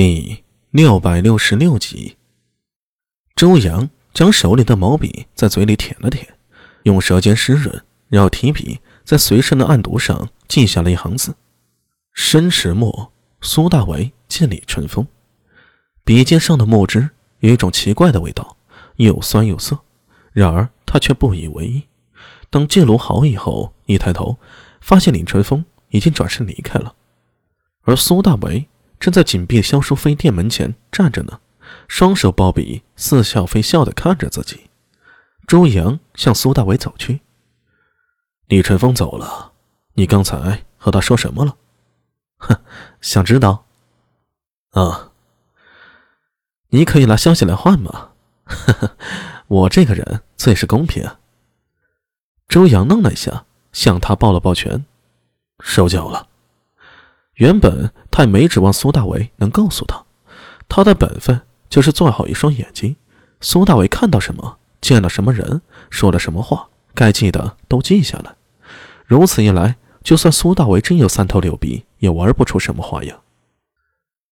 第六百六十六集，周阳将手里的毛笔在嘴里舔了舔，用舌尖湿润，然后提笔在随身的案牍上记下了一行字：“申时末，苏大为见李春风。”笔尖上的墨汁有一种奇怪的味道，又酸又涩。然而他却不以为意。等记录好以后，一抬头，发现李春风已经转身离开了，而苏大为。正在紧闭萧淑妃店门前站着呢，双手抱笔，似笑非笑的看着自己。周阳向苏大伟走去。李淳风走了，你刚才和他说什么了？哼，想知道？啊，你可以拿消息来换吗？呵呵，我这个人最是公平。周阳愣了一下，向他抱了抱拳，受教了。原本他也没指望苏大为能告诉他，他的本分就是做好一双眼睛。苏大为看到什么，见了什么人，说了什么话，该记的都记下来。如此一来，就算苏大为真有三头六臂，也玩不出什么花样。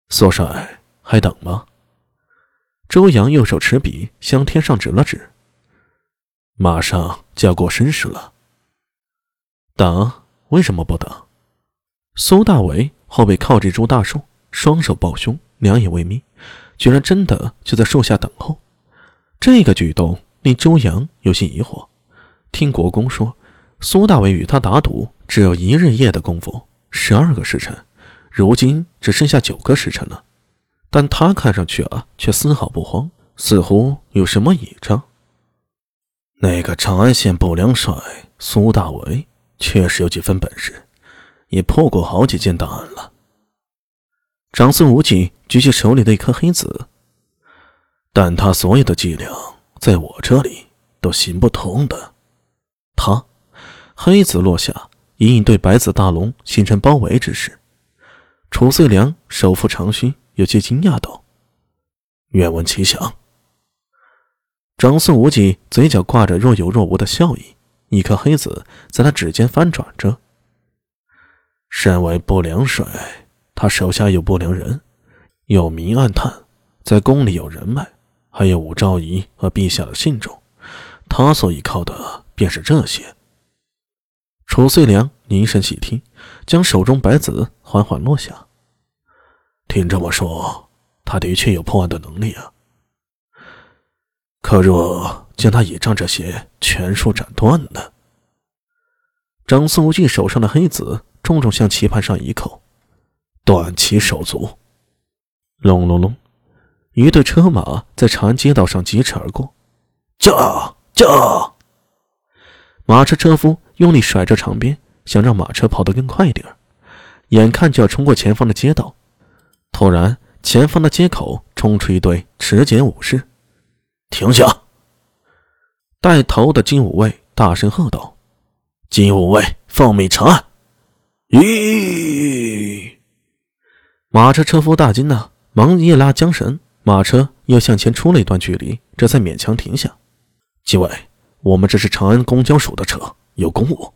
苏帅还等吗？周阳右手持笔向天上指了指，马上就要过申时了。等？为什么不等？苏大为后背靠着一株大树，双手抱胸，两眼微眯，居然真的就在树下等候。这个举动令周阳有些疑惑。听国公说，苏大为与他打赌只有一日夜的功夫，十二个时辰，如今只剩下九个时辰了。但他看上去啊，却丝毫不慌，似乎有什么倚仗。那个长安县不良帅苏大为确实有几分本事。也破过好几件大案了。长孙无忌举起手里的一颗黑子，但他所有的伎俩在我这里都行不通的。他，黑子落下，隐隐对白子大龙形成包围之势。楚遂良手扶长须，有些惊讶道：“愿闻其详。”长孙无忌嘴角挂着若有若无的笑意，一颗黑子在他指尖翻转着。身为不良帅，他手下有不良人，有明暗探，在宫里有人脉，还有武昭仪和陛下的信众。他所依靠的便是这些。楚遂良凝神细听，将手中白子缓缓落下。听这么说，他的确有破案的能力啊。可若将他倚仗这些全数斩断呢？张松无忌手上的黑子。重重向棋盘上一扣，断其手足。隆隆隆，一队车马在长安街道上疾驰而过。驾驾！马车车夫用力甩着长鞭，想让马车跑得更快一点。眼看就要冲过前方的街道，突然，前方的街口冲出一队持剑武士。停下！带头的金吾卫大声喝道：“金吾卫，奉命查案。”咦！马车车夫大惊呐，忙一拉缰绳，马车又向前出了一段距离，这才勉强停下。几位，我们这是长安公交署的车，有公务。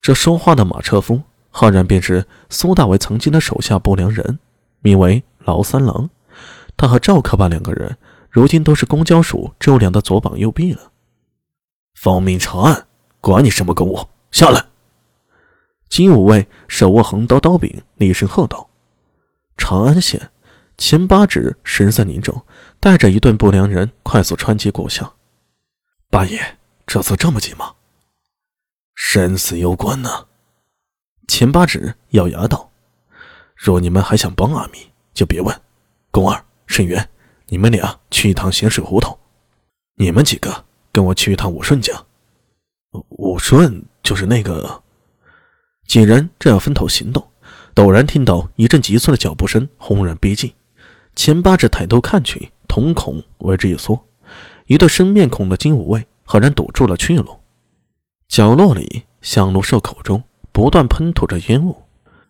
这说话的马车夫，赫然便是苏大为曾经的手下不良人，名为劳三郎。他和赵克霸两个人，如今都是公交署周良的左膀右臂了。奉命查案，管你什么公务，下来！金武卫手握横刀刀柄，厉声喝道：“长安县前八指十三凝重，带着一顿不良人快速穿街过巷。八爷，这次这么急吗？生死攸关呢。”前八指咬牙道：“若你们还想帮阿弥，就别问。宫二、沈渊，你们俩去一趟咸水胡同。你们几个跟我去一趟武顺家。武顺就是那个。”几人正要分头行动，陡然听到一阵急促的脚步声轰然逼近。钱八指抬头看去，瞳孔为之一缩，一对生面孔的金武卫赫然堵住了去路。角落里，香炉兽口中不断喷吐着烟雾，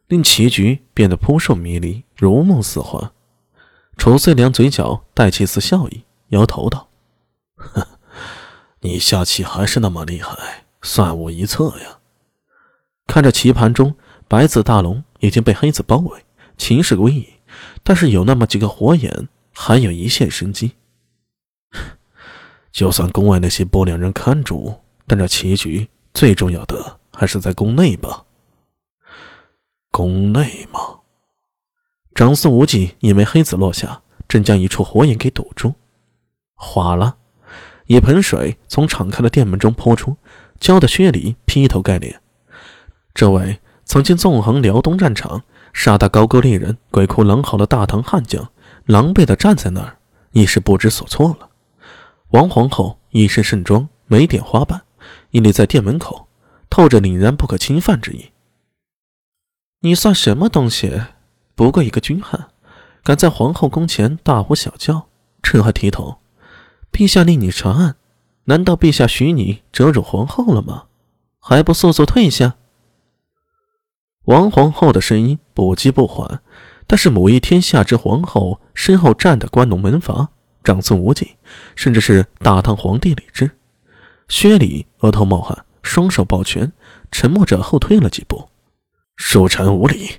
令棋局变得扑朔迷离，如梦似幻。楚遂良嘴角带起一丝笑意，摇头道：“呵，你下棋还是那么厉害，算无一策呀。”看着棋盘中白子大龙已经被黑子包围，情势危矣，但是有那么几个火眼，还有一线生机。就算宫外那些不良人看住，但这棋局最重要的还是在宫内吧？宫内吗？长孙无忌以为黑子落下，正将一处火眼给堵住，哗啦，一盆水从敞开的殿门中泼出，浇得薛礼劈头盖脸。这位曾经纵横辽东战场、杀得高句丽人鬼哭狼嚎的大唐悍将，狼狈地站在那儿，已是不知所措了。王皇后一身盛装，没点花瓣，屹立在殿门口，透着凛然不可侵犯之意。你算什么东西？不过一个军汉，敢在皇后宫前大呼小叫，这还提头？陛下令你查案，难道陛下许你折辱皇后了吗？还不速速退下！王皇后的声音不急不缓，但是母仪天下之皇后身后站的关龙门阀长孙无忌，甚至是大唐皇帝李治，薛礼额头冒汗，双手抱拳，沉默着后退了几步。恕臣无礼。